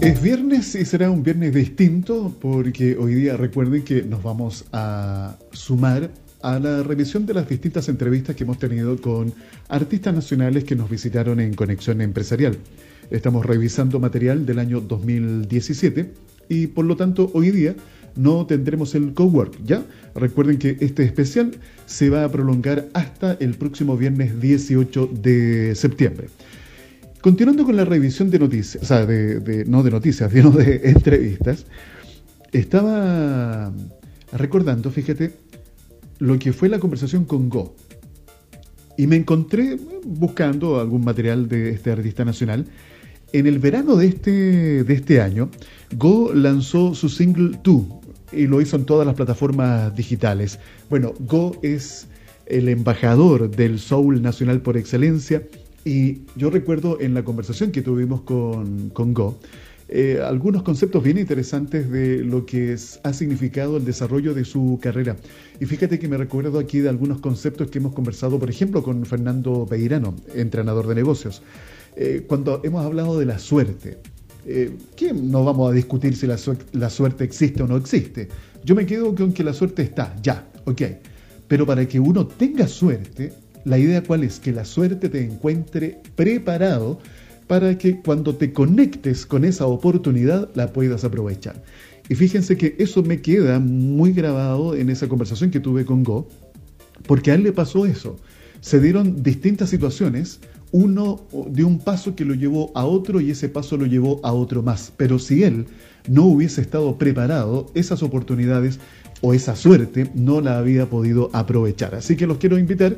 Es viernes y será un viernes distinto porque hoy día recuerden que nos vamos a sumar a la revisión de las distintas entrevistas que hemos tenido con artistas nacionales que nos visitaron en Conexión Empresarial. Estamos revisando material del año 2017 y por lo tanto hoy día no tendremos el cowork, ¿ya? Recuerden que este especial se va a prolongar hasta el próximo viernes 18 de septiembre. Continuando con la revisión de noticias, o sea, de, no de noticias, sino de entrevistas, estaba recordando, fíjate, lo que fue la conversación con Go. Y me encontré buscando algún material de este artista nacional. En el verano de este, de este año, Go lanzó su single Tú y lo hizo en todas las plataformas digitales. Bueno, Go es el embajador del soul nacional por excelencia y yo recuerdo en la conversación que tuvimos con, con Go, eh, algunos conceptos bien interesantes de lo que ha significado el desarrollo de su carrera. Y fíjate que me recuerdo aquí de algunos conceptos que hemos conversado, por ejemplo, con Fernando Peirano, entrenador de negocios, eh, cuando hemos hablado de la suerte. Eh, ¿Qué no vamos a discutir si la, la suerte existe o no existe? Yo me quedo con que la suerte está, ya, ok. Pero para que uno tenga suerte, la idea cuál es? Que la suerte te encuentre preparado para que cuando te conectes con esa oportunidad la puedas aprovechar. Y fíjense que eso me queda muy grabado en esa conversación que tuve con Go, porque a él le pasó eso. Se dieron distintas situaciones, uno de un paso que lo llevó a otro y ese paso lo llevó a otro más. Pero si él no hubiese estado preparado, esas oportunidades o esa suerte no la había podido aprovechar. Así que los quiero invitar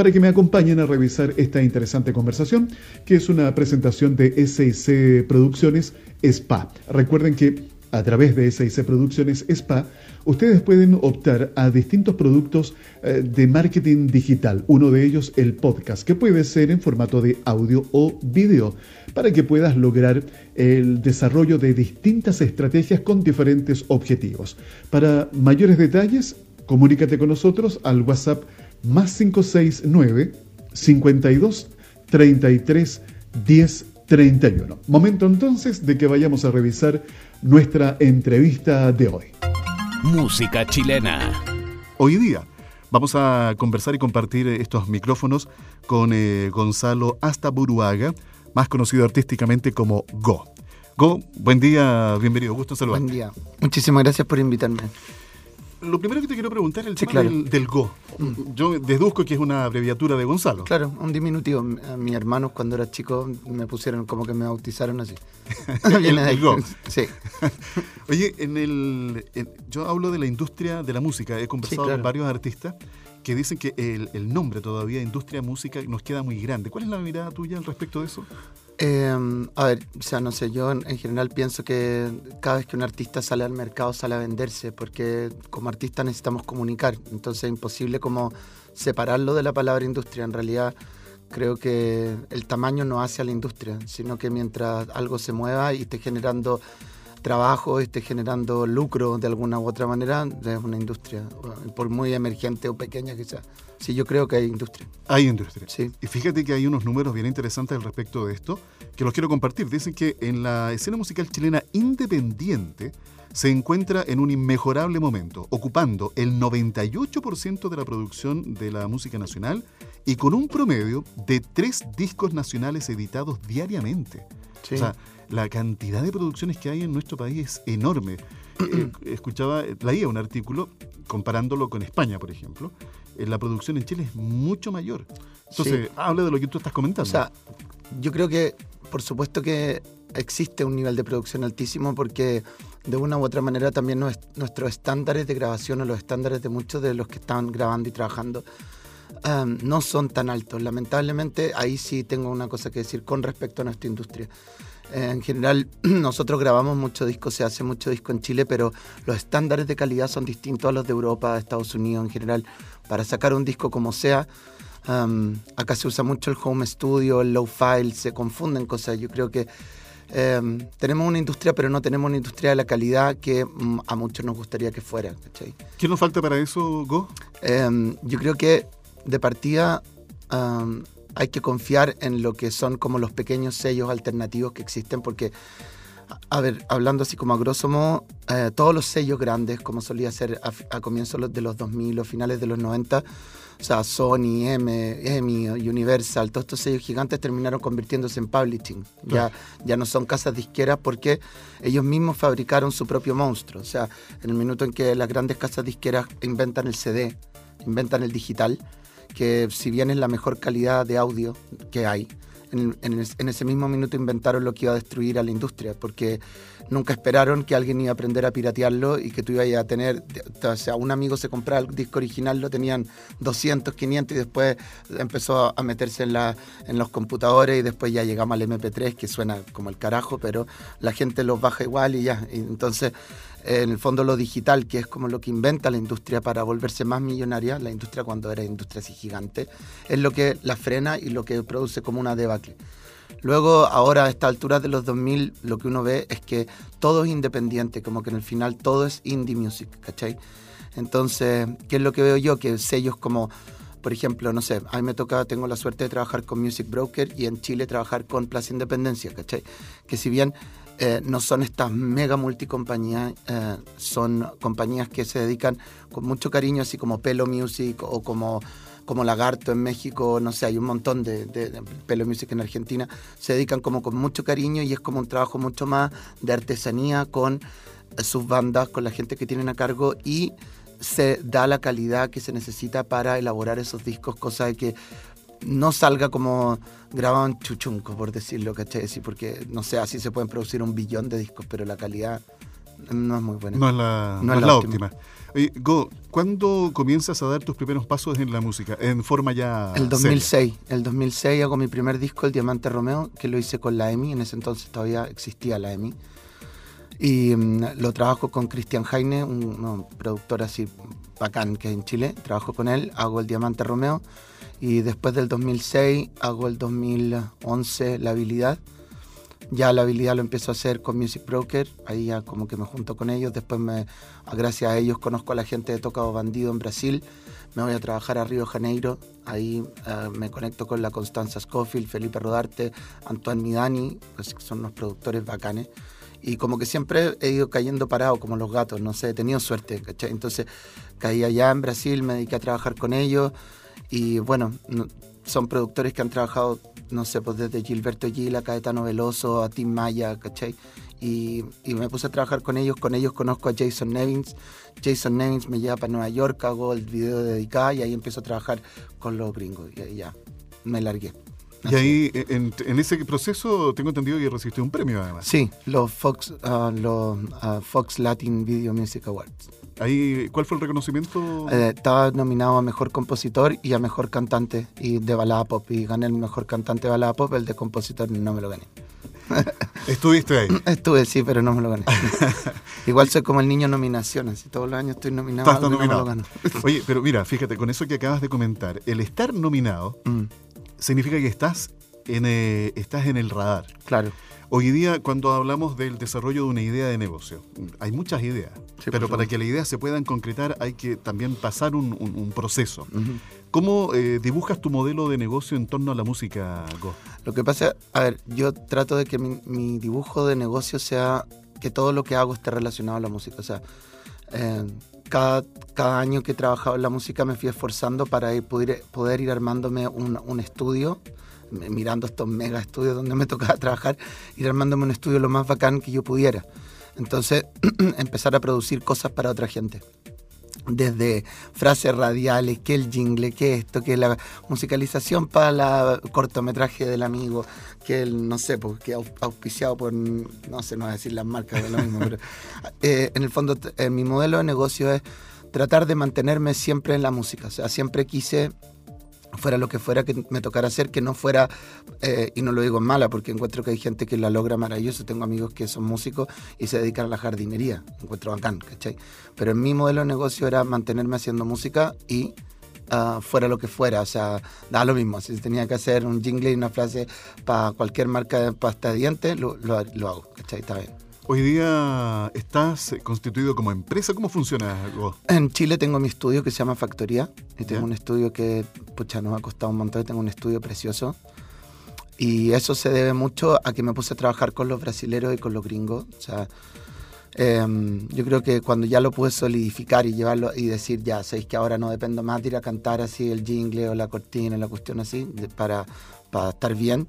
para que me acompañen a revisar esta interesante conversación, que es una presentación de SIC Producciones SPA. Recuerden que a través de SIC Producciones SPA, ustedes pueden optar a distintos productos eh, de marketing digital. Uno de ellos, el podcast, que puede ser en formato de audio o video, para que puedas lograr el desarrollo de distintas estrategias con diferentes objetivos. Para mayores detalles, comunícate con nosotros al WhatsApp más 569 52 33 10 31. Momento entonces de que vayamos a revisar nuestra entrevista de hoy. Música chilena. Hoy día vamos a conversar y compartir estos micrófonos con eh, Gonzalo Astaburuaga, más conocido artísticamente como Go. Go, buen día, bienvenido, gusto saludarte. Buen día, muchísimas gracias por invitarme. Lo primero que te quiero preguntar es el tema del, Go. Mm. Yo deduzco que es una abreviatura de Gonzalo. Claro, un diminutivo. A mis hermanos cuando era chico me pusieron como que me bautizaron así. el, Go. Sí. Oye, en el, yo hablo de la industria de la música. He conversado con varios artistas que dicen que el, el nombre todavía, industria música, nos queda muy grande. ¿Cuál es la mirada tuya al respecto de eso? Em, a ver, o sea, no sé, yo en, general pienso que cada vez que un artista sale al mercado sale a venderse, porque como artista necesitamos comunicar, entonces es imposible como separarlo de la palabra industria. En realidad creo que el tamaño no hace a la industria, sino que mientras algo se mueva y esté generando trabajo, esté generando lucro de alguna u otra manera, es una industria, por muy emergente o pequeña que sea. Sí, yo creo que hay industria. Hay industria. Sí. Y fíjate que hay unos números bien interesantes al respecto de esto, que los quiero compartir. Dicen que en la escena musical chilena independiente se encuentra en un inmejorable momento, ocupando el 98% de la producción de la música nacional y con un promedio de tres discos nacionales editados diariamente. O sea, la cantidad de producciones que hay en nuestro país es enorme. Eh, escuchaba, leía un artículo comparándolo con España, por ejemplo. Eh, la producción en Chile es mucho mayor. Entonces, habla de lo que tú estás comentando. O sea, yo creo que, por supuesto que existe un nivel de producción altísimo porque de una u otra manera también nuestros estándares de grabación o los estándares de muchos de los que están grabando y trabajando um, no son tan altos. Lamentablemente, ahí sí tengo una cosa que decir con respecto a nuestra industria en general, nosotros grabamos mucho disco, se hace mucho disco en Chile, pero los estándares de calidad son distintos a los de Europa, de Estados Unidos en general. Para sacar un disco como sea, um, acá se usa mucho el home studio, el low file, se confunden cosas. Yo creo que um, tenemos una industria, pero no tenemos una industria de la calidad que um, a muchos nos gustaría que fuera. ¿Qué nos falta para eso, Go? yo creo que de partida hay que confiar en lo que son como los pequeños sellos alternativos que existen porque A ver, hablando así como a grosso modo, eh, todos los sellos grandes, como solía ser a, a comienzos de los 2000 o finales de los 90, o sea, Sony, M, EMI, Universal, todos estos sellos gigantes terminaron convirtiéndose en publishing. Ya, ya no son casas disqueras porque ellos mismos fabricaron su propio monstruo. O sea, en el minuto en que las grandes casas disqueras inventan el CD, inventan el digital, que si bien es la mejor calidad de audio que hay, en, ese mismo minuto inventaron lo que iba a destruir a la industria, porque nunca esperaron que alguien iba a aprender a piratearlo y que tú ibas a tener, o sea, un amigo se compraba el disco original, lo tenían 200, 500 y después empezó a meterse en, los computadores y después ya llegamos al MP3 que suena como el carajo, pero la gente los baja igual y ya. entonces en el fondo lo digital, que es como lo que inventa la industria para volverse más millonaria, la industria cuando era industria así gigante, es lo que la frena y lo que produce como una debacle. Luego, ahora a esta altura de los 2000, lo que uno ve es que todo es independiente, como que en el final todo es indie music, ¿cachai? Entonces, ¿qué es lo que veo yo? Que sellos como, por ejemplo, no sé, a mí me toca, tengo la suerte de trabajar con Music Broker y en Chile trabajar con Plaza Independencia, ¿cachai? Que si bien eh, no son estas mega multicompañías, eh, son compañías que se dedican con mucho cariño, así como Pelo Music o como, como Lagarto en México, no sé, hay un montón de, Pelo Music en Argentina, se dedican como con mucho cariño y es como un trabajo mucho más de artesanía con sus bandas, con la gente que tienen a cargo y se da la calidad que se necesita para elaborar esos discos, cosa de que no salga como grabado en chuchunco, por decirlo, ¿cachai? Sí, porque, no sé, así se pueden producir un billón de discos, pero la calidad no es muy buena. No es la, no es la óptima. Go, ¿cuándo comienzas a dar tus primeros pasos en la música? En forma ya. El 2006. El 2006 hago mi primer disco, El Diamante Romeo, que lo hice con la EMI. En ese entonces todavía existía la EMI. Y mm, lo trabajo con Cristian Jaime, un, productor así bacán que es en Chile. Trabajo con él, hago El Diamante Romeo y después del 2006 hago el 2011 la habilidad. Ya la habilidad lo empiezo a hacer con Music Broker, ahí ya como que me junto con ellos, después me, gracias a ellos conozco a la gente de Tocado Bandido en Brasil, me voy a trabajar a Río Janeiro, ahí eh, me conecto con la Constanza Scofield, Felipe Rodarte, Antoine Midani, pues, son unos productores bacanes y como que siempre he ido cayendo parado como los gatos, no sé, he tenido suerte, ¿cachai? Entonces caí allá en Brasil, me dediqué a trabajar con ellos, y bueno, son productores que han trabajado, no sé, pues desde Gilberto Gila, Caetano Veloso, a Tim Maya, ¿cachai? Y, me puse a trabajar con ellos. Con ellos conozco a Jason Nevins. Jason Nevins me lleva para Nueva York, hago el video dedicado y ahí empiezo a trabajar con los gringos. Y ya, me largué. Y ahí, en, ese proceso, tengo entendido que recibiste un premio además. Sí, los Fox, ah, los, ah, Fox Latin Video Music Awards. Ahí, ¿Cuál fue el reconocimiento? Eh, estaba nominado a Mejor Compositor y a Mejor Cantante y de Balada Pop. Y gané el Mejor Cantante de Balada Pop, el de Compositor no me lo gané. ¿Estuviste ahí? Estuve, sí, pero no me lo gané. Igual soy como el niño nominaciones. Todos los años estoy nominado. Estás nominado. No Oye, pero mira, fíjate, con eso que acabas de comentar, el estar nominado mm. Significa que estás en, eh, estás en el radar. Claro. Hoy día, cuando hablamos del desarrollo de una idea de negocio, hay muchas ideas, pero para que las ideas se puedan concretar hay que también pasar un, proceso. ¿Cómo eh, dibujas tu modelo de negocio en torno a la música, Go? Lo que pasa, a ver, yo trato de que mi, dibujo de negocio sea que todo lo que hago esté relacionado a la música. O sea, eh, cada, cada, año que he trabajado en la música me fui esforzando para poder, poder ir armándome un, un estudio mirando estos mega estudios donde me tocaba trabajar, ir armándome un estudio lo más bacán que yo pudiera. Entonces, empezar a producir cosas para otra gente. Desde frases radiales, que el jingle, que esto, que la musicalización para el cortometraje del amigo, que el, no sé, porque auspiciado por, no sé, no voy a decir las marcas de lo mismo, pero eh, en el fondo eh, mi modelo de negocio es tratar de mantenerme siempre en la música. O sea, siempre quise fuera lo que fuera que me tocara hacer, que no fuera, eh, y no lo digo en mala, porque encuentro que hay gente que la logra maravilloso, tengo amigos que son músicos y se dedican a la jardinería, encuentro bacán, ¿cachai? Pero en mi modelo de negocio era mantenerme haciendo música y ah, fuera lo que fuera, o sea, da lo mismo, si tenía que hacer un jingle y una frase para cualquier marca de pasta de dientes, lo, lo, lo hago, ¿cachai? Está bien. Hoy día estás constituido como empresa. ¿Cómo funciona En Chile tengo mi estudio que se llama Factoría. Y tengo un estudio que, pucha, nos ha costado un montón. Tengo un estudio precioso. Y eso se debe mucho a que me puse a trabajar con los brasileros y con los gringos. O sea, em, yo creo que cuando ya lo pude solidificar y llevarlo y decir, ya, sabéis que ahora no dependo más de ir a cantar así el jingle o la cortina, la cuestión así, para, para estar bien,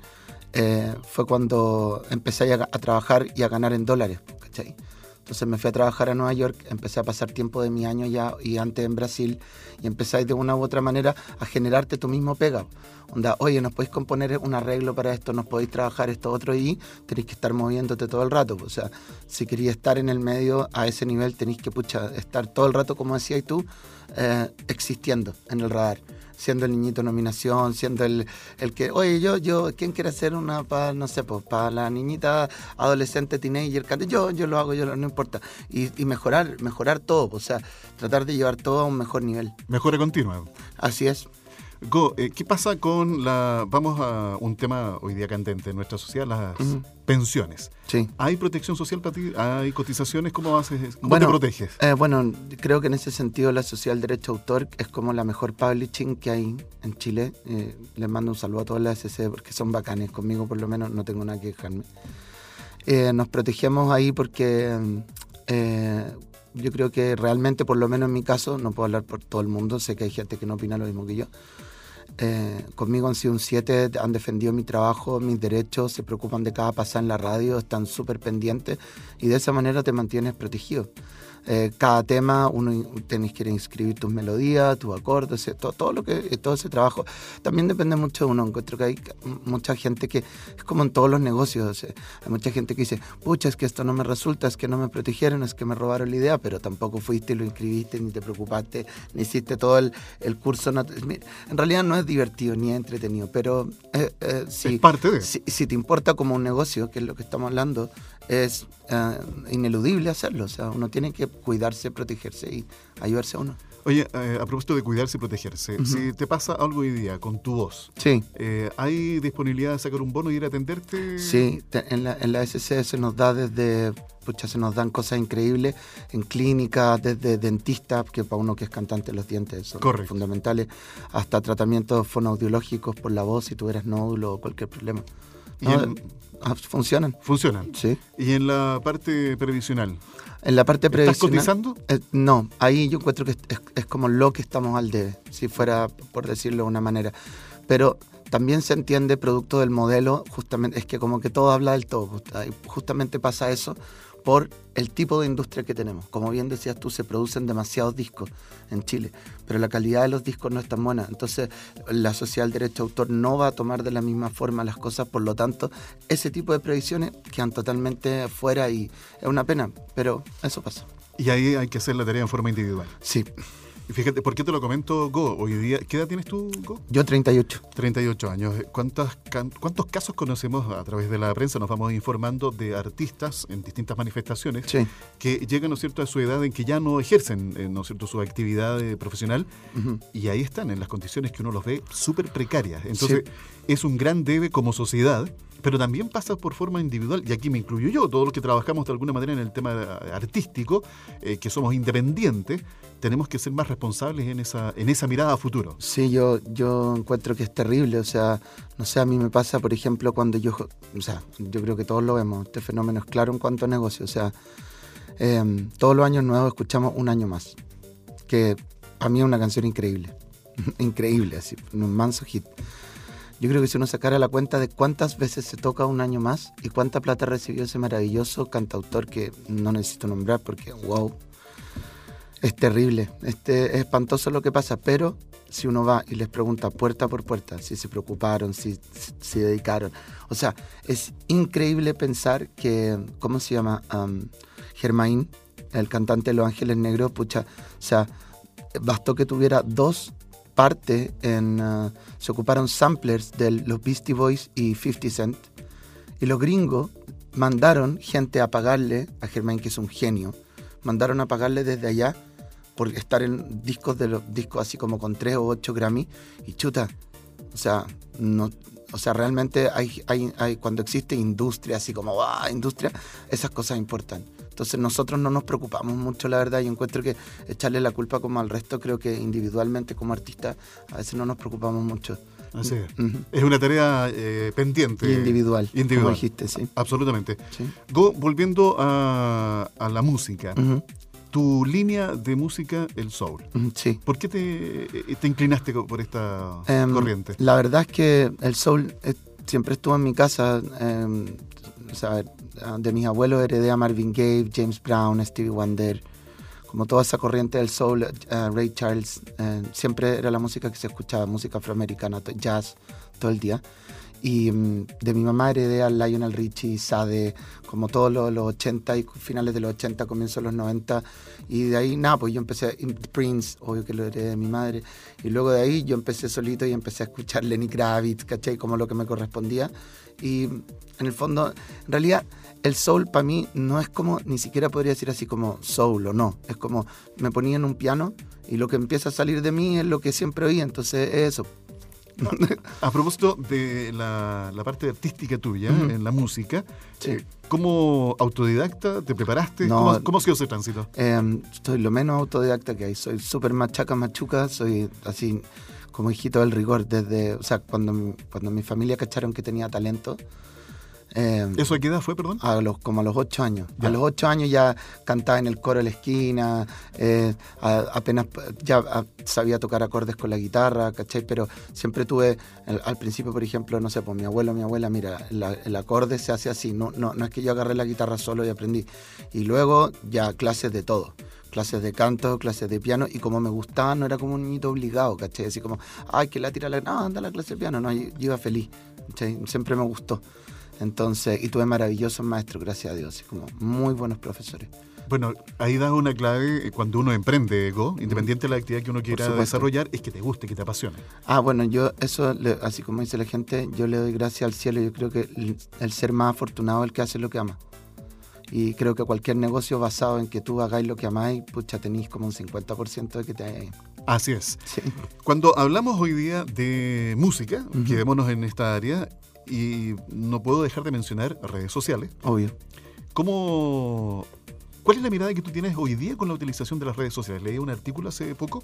eh, fue cuando empecé a, trabajar y a ganar en dólares, ¿cachai? Entonces me fui a trabajar a Nueva York, empecé a pasar tiempo de mi año ya y antes en Brasil y empecé de una u otra manera a generarte tu mismo pega. Onda, oye, nos podéis componer un arreglo para esto, nos podéis trabajar esto otro y tenéis que estar moviéndote todo el rato. O sea, si querías estar en el medio a ese nivel, tenéis que pucha, estar todo el rato, como decías tú, eh, existiendo en el radar siendo el niñito nominación, siendo el, el que, oye, yo, yo, ¿quién quiere hacer una para, no sé, pues, para la niñita adolescente, teenager? Yo, yo lo hago, yo no importa. Y, y mejorar, mejorar todo, o sea, tratar de llevar todo a un mejor nivel. Mejora continua. Así es. Go, eh, ¿qué pasa con la... Vamos a un tema hoy día candente en nuestra sociedad, las uh -huh. pensiones. Sí. ¿Hay protección social para ti? ¿Hay cotizaciones? ¿Cómo, haces, cómo bueno, te proteges? Eh, bueno, creo que en ese sentido la social derecho autor es como la mejor publishing que hay en Chile. Eh, les mando un saludo a todas las SC porque son bacanes. Conmigo por lo menos no tengo nada que quejarme. Eh, nos protegemos ahí porque yo creo que realmente, por lo menos en mi caso, no puedo hablar por todo el mundo, sé que hay gente que no opina lo mismo que yo. Eh, conmigo han sido un 7, han defendido mi trabajo, mis derechos, se preocupan de cada pasada en la radio, están súper pendientes y de esa manera te mantienes protegido. Eh, cada tema uno tenés que inscribir tus melodías, tus acordes, todo, todo, lo que todo ese trabajo también depende mucho de uno. Encuentro que hay mucha gente que es como en todos los negocios, sea, hay mucha gente que dice, pucha, es que esto no me resulta, es que no me protegieron, es que me robaron la idea, pero tampoco fuiste y lo inscribiste, ni te preocupaste, ni hiciste todo el, el curso. En realidad no es divertido ni es entretenido, pero eh, eh, si, es parte de. Si, si te importa como un negocio, que es lo que estamos hablando, es uh, ineludible hacerlo. O sea, uno tiene que cuidarse, protegerse y ayudarse a uno. Oye, eh, a propósito de cuidarse y protegerse, uh -huh. si te pasa algo hoy día con tu voz, sí. eh, ¿hay disponibilidad de sacar un bono y ir a atenderte? Sí, en la, en la SC se nos da desde, pucha, se nos dan cosas increíbles en clínicas, desde dentistas, que para uno que es cantante los dientes son Correcto. fundamentales, hasta tratamientos fonoaudiológicos por la voz si tuvieras nódulo o cualquier problema. No, en, ah, funcionan. Funcionan. Sí. ¿Y en la parte previsional? En la parte previsional. ¿Estás cotizando? Eh, no, ahí yo encuentro que es, es, es, como lo que estamos al debe, si fuera por decirlo de una manera. Pero también se entiende, producto del modelo, justamente, es que como que todo habla del todo. Justamente pasa eso por el tipo de industria que tenemos. Como bien decías tú, se producen demasiados discos en Chile, pero la calidad de los discos no es tan buena. Entonces, la sociedad del derecho de autor no va a tomar de la misma forma las cosas, por lo tanto, ese tipo de previsiones quedan totalmente fuera y es una pena, pero eso pasa. Y ahí hay que hacer la tarea en forma individual. Sí. Y fíjate, ¿por qué te lo comento, Go? Hoy día, ¿qué edad tienes tú, Go? Yo 38. 38 años. ¿Cuántos, ¿Cuántos casos conocemos a través de la prensa? Nos vamos informando de artistas en distintas manifestaciones sí. que llegan, ¿no es cierto?, a su edad en que ya no ejercen, eh, ¿no es cierto?, su actividad profesional uh -huh. y ahí están, en las condiciones que uno los ve súper precarias. Entonces, sí. es un gran debe como sociedad pero también pasa por forma individual, y aquí me incluyo yo, todos los que trabajamos de alguna manera en el tema artístico, eh, que somos independientes, tenemos que ser más responsables en esa, en esa mirada a futuro. Sí, yo, yo encuentro que es terrible, o sea, no sé, a mí me pasa, por ejemplo, cuando yo, o sea, yo creo que todos lo vemos, este fenómeno es claro en cuanto a negocio, o sea, eh, todos los años nuevos escuchamos un año más, que para mí es una canción increíble, increíble, así, un manso hit. Yo creo que si uno sacara la cuenta de cuántas veces se toca un año más y cuánta plata recibió ese maravilloso cantautor que no necesito nombrar porque, wow, es terrible, este, es espantoso lo que pasa, pero si uno va y les pregunta puerta por puerta si se preocuparon, si se dedicaron, o sea, es increíble pensar que, ¿cómo se llama? Germain, el cantante de Los Ángeles Negros, pucha, o sea, bastó que tuviera dos parte en uh, se ocuparon samplers de los Beastie Boys y 50 Cent y los gringos mandaron gente a pagarle a Germain que es un genio mandaron a pagarle desde allá por estar en discos de los discos así como con 3 o 8 Grammy y chuta o sea no o sea realmente hay, hay, hay cuando existe industria así como ah, industria esas cosas importan entonces nosotros no nos preocupamos mucho, la verdad. Yo encuentro que echarle la culpa como al resto, creo que individualmente como artistas a veces no nos preocupamos mucho. Así es. Es una tarea eh, pendiente. Y individual. Individual. Como dijiste, sí. Absolutamente. Go, volviendo a, la música. Tu línea de música, el soul. Sí. ¿Por qué te, eh, te inclinaste por esta em, corriente? La verdad es que el soul eh, siempre estuvo en mi casa. Em, o sea, de mis abuelos heredé a Marvin Gaye, James Brown, Stevie Wonder como toda esa corriente del soul, eh, Ray Charles, siempre era la música que se escuchaba, música afroamericana, jazz, todo el día. Y mm, de mi mamá heredé a Lionel Richie, Sade, como todos los, 80 y finales de los 80, comienzos de los 90. Y de ahí, nada, pues yo empecé, Prince, obvio que lo heredé de mi madre. Y luego de ahí yo empecé solito y empecé a escuchar Lenny Kravitz, ¿cachai? Como lo que me correspondía. Y en el fondo, en realidad, el soul para mí no es como, ni siquiera podría decir así como soul o no. Es como me ponía en un piano y lo que empieza a salir de mí es lo que siempre oí, entonces es eso. A propósito de la, parte artística tuya en la música, eh, ¿cómo autodidacta te preparaste? ¿Cómo, ha sido ese tránsito? Eh, estoy lo menos autodidacta que hay. Soy súper machaca, machuca, soy así como hijito del rigor. Desde, o sea, cuando, cuando mi familia cacharon que tenía talento, eh, ¿Eso a qué edad fue, perdón? A los, como a los ocho años. A los ocho años ya cantaba en el coro de la esquina, eh, apenas ya sabía tocar acordes con la guitarra, ¿cachai? Pero siempre tuve, al, principio, por ejemplo, no sé, pues mi abuelo, mi abuela, mira, el acorde se hace así, no, no, no es que yo agarré la guitarra solo y aprendí. Y luego ya clases de todo clases de canto, clases de piano, y como me gustaba, no era como un niñito obligado, ¿cachai? Así como, ay, que la tira la... No, anda a la clase de piano, no, yo, iba feliz, ¿cachai? Siempre me gustó. Entonces, y tuve maravillosos maestros, gracias a Dios, como muy buenos profesores. Bueno, ahí da una clave eh, cuando uno emprende Go, independiente de la actividad que uno quiera desarrollar, es que te guste, que te apasione. Ah, bueno, yo eso, así como dice la gente, yo le doy gracias al cielo. Yo creo que el, ser más afortunado es el que hace lo que ama. Y creo que cualquier negocio basado en que tú hagáis lo que amáis, pucha, tenéis como un 50% de que te Así es. Cuando hablamos hoy día de música, quedémonos en esta área, y no puedo dejar de mencionar redes sociales. Obvio. ¿Cómo, ¿Cuál es la mirada que tú tienes hoy día con la utilización de las redes sociales? Leí un artículo hace poco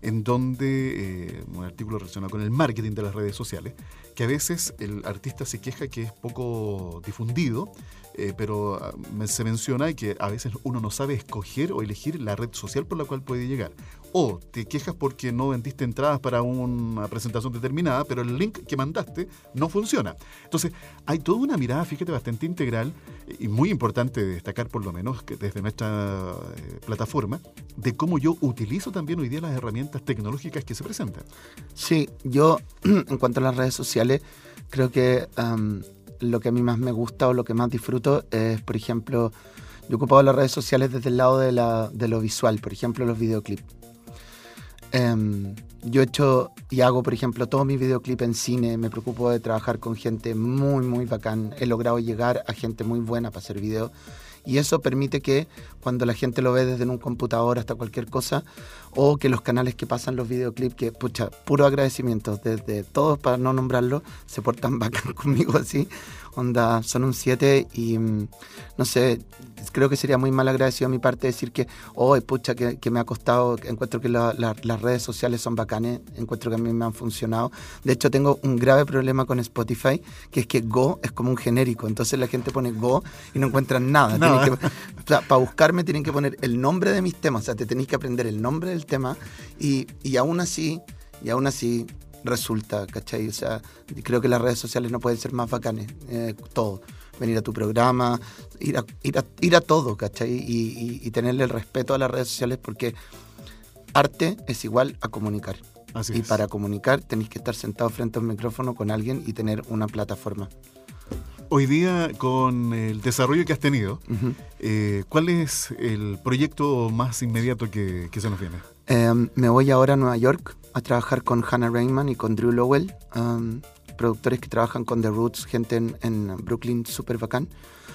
en donde, eh, un artículo relacionado con el marketing de las redes sociales, que a veces el artista se queja que es poco difundido eh, pero ah, se menciona que a veces uno no sabe escoger o elegir la red social por la cual puede llegar. O te quejas porque no vendiste entradas para una presentación determinada, pero el link que mandaste no funciona. Entonces, hay toda una mirada, fíjate, bastante integral y muy importante destacar por lo menos desde nuestra eh, plataforma, de cómo yo utilizo también hoy día las herramientas tecnológicas que se presentan. Sí, yo en cuanto a las redes sociales, creo que lo que a mí más me gusta o lo que más disfruto es, por ejemplo, yo he ocupado las redes sociales desde el lado de, la, de lo visual, por ejemplo, los videoclips. Em, yo he hecho y hago, por ejemplo, todos mis videoclips en cine, me preocupo de trabajar con gente muy, muy bacán. He logrado llegar a gente muy buena para hacer videos y eso permite que cuando la gente lo ve desde un computador hasta cualquier cosa, o que los canales que pasan los videoclips, que pucha, puro agradecimiento desde todos para no nombrarlo, se portan bacán conmigo así, onda, son un 7 y mm, no sé, creo que sería muy mal agradecido a mi parte decir que, oh, pucha, que, me ha costado, encuentro que las redes sociales son bacanes, encuentro que a mí me han funcionado. De hecho, tengo un grave problema con Spotify, que es que Go es como un genérico, entonces la gente pone Go y no encuentran nada. para buscarme tienen que poner el nombre de mis temas, o sea, te tenéis que aprender el nombre del tema y, y aún así, y aún así resulta, ¿cachai? O sea, creo que las redes sociales no pueden ser más bacanes, eh, todo. Venir a tu programa, ir a, ir a, ir a todo, ¿cachai? Y, tenerle el respeto a las redes sociales porque arte es igual a comunicar. y para comunicar tenéis que estar sentado frente a un micrófono con alguien y tener una plataforma. Hoy día, con el desarrollo que has tenido, eh, ¿cuál es el proyecto más inmediato que, se nos viene? Em, me voy ahora a Nueva York a trabajar con Hannah Rainman y con Drew Lowell, em, productores que trabajan con The Roots, gente en, Brooklyn súper bacán.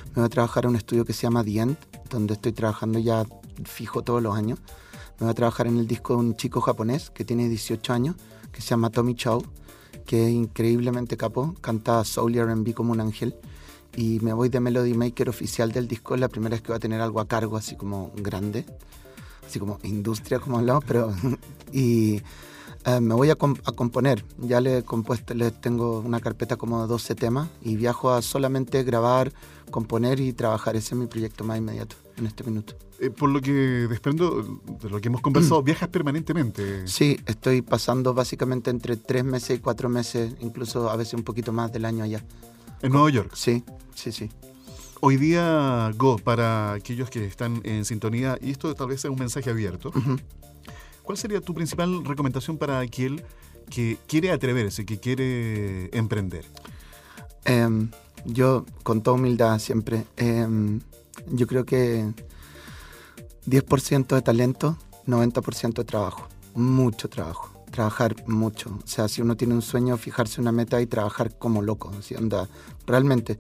Me voy a trabajar a un estudio que se llama The End, donde estoy trabajando ya fijo todos los años. Me voy a trabajar en el disco de un chico japonés que tiene 18 años, que se llama Tommy Chow que es increíblemente capo, canta soul y R&B como un ángel. Y me voy de Melody Maker oficial del disco, es la primera vez que voy a tener algo a cargo así como grande, así como industria como hablamos, pero... y Eh, me voy a, componer. Ya le he compuesto, le tengo una carpeta como de 12 temas y viajo a solamente grabar, componer y trabajar. Ese es mi proyecto más inmediato en este minuto. Eh, por lo que desprendo de lo que hemos conversado, ¿viajas permanentemente? Sí, estoy pasando básicamente entre tres meses y cuatro meses, incluso a veces un poquito más del año allá. ¿En Nueva York? Sí, sí, sí. Hoy día, Go, para aquellos que están en sintonía, y esto tal vez sea un mensaje abierto, ¿Cuál sería tu principal recomendación para aquel que quiere atreverse, que quiere emprender? Em, yo, con toda humildad siempre, em, yo creo que 10% de talento, 90% de trabajo, mucho trabajo, trabajar mucho. O sea, si uno tiene un sueño, fijarse una meta y trabajar como loco, ¿sí? anda, realmente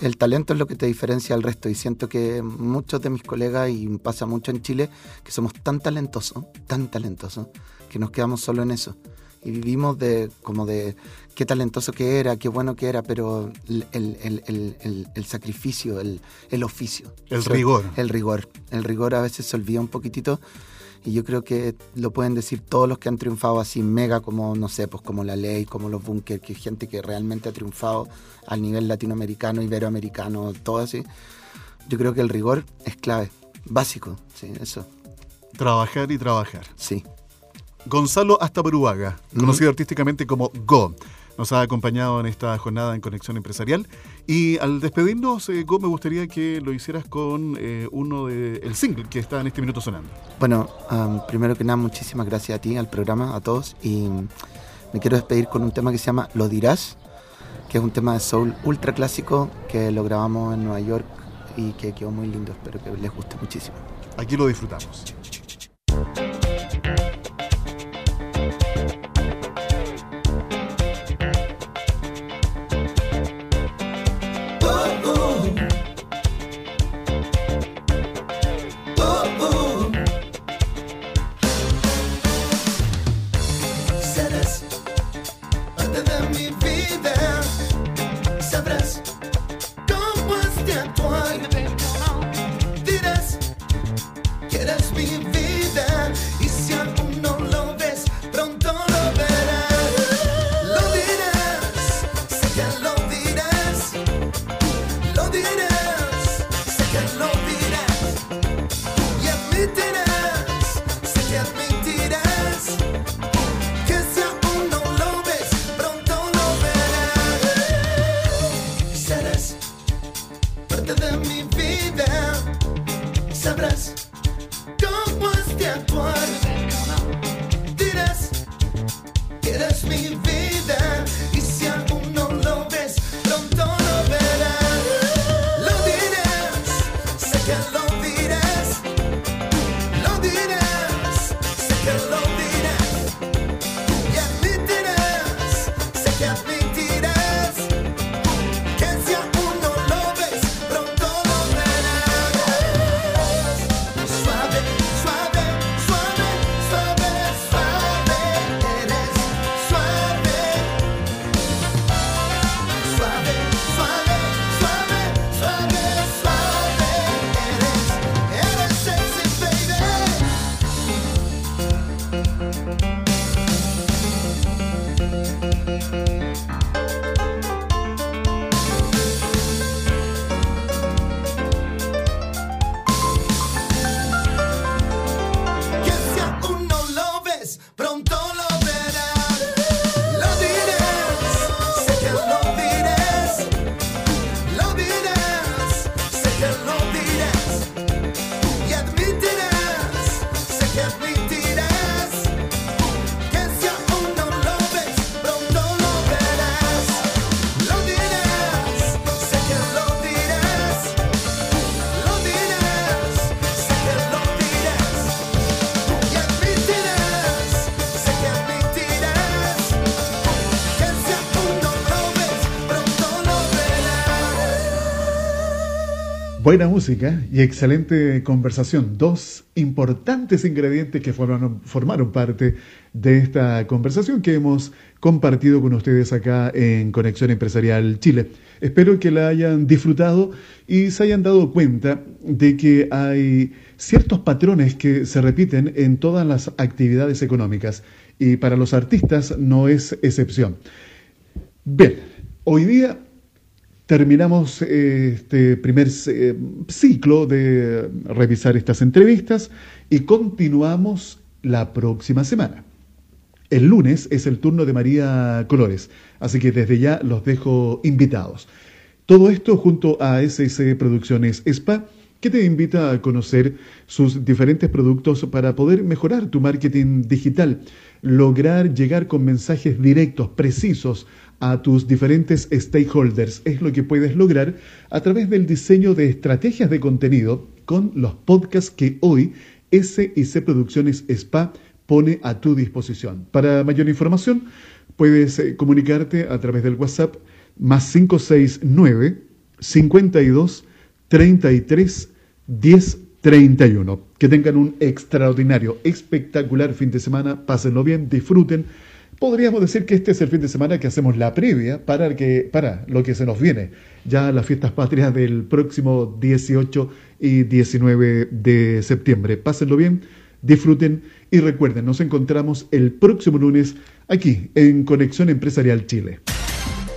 el talento es lo que te diferencia al resto y siento que muchos de mis colegas, y pasa mucho en Chile, que somos tan talentosos, tan talentosos, que nos quedamos solo en eso. Y vivimos de como de qué talentoso que era, qué bueno que era, pero el, el, sacrificio, el, oficio. El rigor. El rigor. El rigor a veces se olvida un poquitito y yo creo que lo pueden decir todos los que han triunfado así mega como, no sé, pues como la ley, como los bunkers, que gente que realmente ha triunfado al nivel latinoamericano, iberoamericano, todo así. Yo creo que el rigor es clave, básico, sí, eso. Trabajar y trabajar. Sí. Gonzalo Astaperuaga, conocido artísticamente como Go nos ha acompañado en esta jornada en Conexión Empresarial. Y al despedirnos, eh, Go, me gustaría que lo hicieras con eh, uno del el single que está en este minuto sonando. Bueno, primero que nada, muchísimas gracias a ti, al programa, a todos. Y me quiero despedir con un tema que se llama Lo dirás, que es un tema de soul ultra clásico que lo grabamos en Nueva York y que quedó muy lindo. Espero que les guste muchísimo. Aquí lo disfrutamos. Buena música y excelente conversación. Dos importantes ingredientes que formaron, parte de esta conversación que hemos compartido con ustedes acá en Conexión Empresarial Chile. Espero que la hayan disfrutado y se hayan dado cuenta de que hay ciertos patrones que se repiten en todas las actividades económicas y para los artistas no es excepción. Bien, hoy día terminamos este primer eh, ciclo de revisar estas entrevistas y continuamos la próxima semana. El lunes es el turno de María Colores, así que desde ya los dejo invitados. Todo esto junto a SC Producciones Spa, que te invita a conocer sus diferentes productos para poder mejorar tu marketing digital, lograr llegar con mensajes directos, precisos, a tus diferentes stakeholders. Es lo que puedes lograr a través del diseño de estrategias de contenido con los podcasts que hoy SIC Producciones Spa pone a tu disposición. Para mayor información, puedes eh, comunicarte a través del WhatsApp más 569 52 33 10 31. Que tengan un extraordinario, espectacular fin de semana, pásenlo bien, disfruten Podríamos decir que este es el fin de semana que hacemos la previa para, que, para lo que se nos viene, ya las fiestas patrias del próximo 18 y 19 de septiembre. Pásenlo bien, disfruten y recuerden, nos encontramos el próximo lunes aquí en Conexión Empresarial Chile.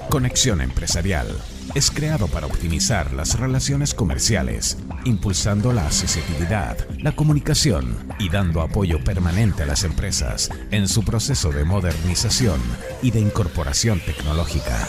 Conexión Empresarial es creado para optimizar las relaciones comerciales, impulsando la accesibilidad, la comunicación y dando apoyo permanente a las empresas en su proceso de modernización y de incorporación tecnológica.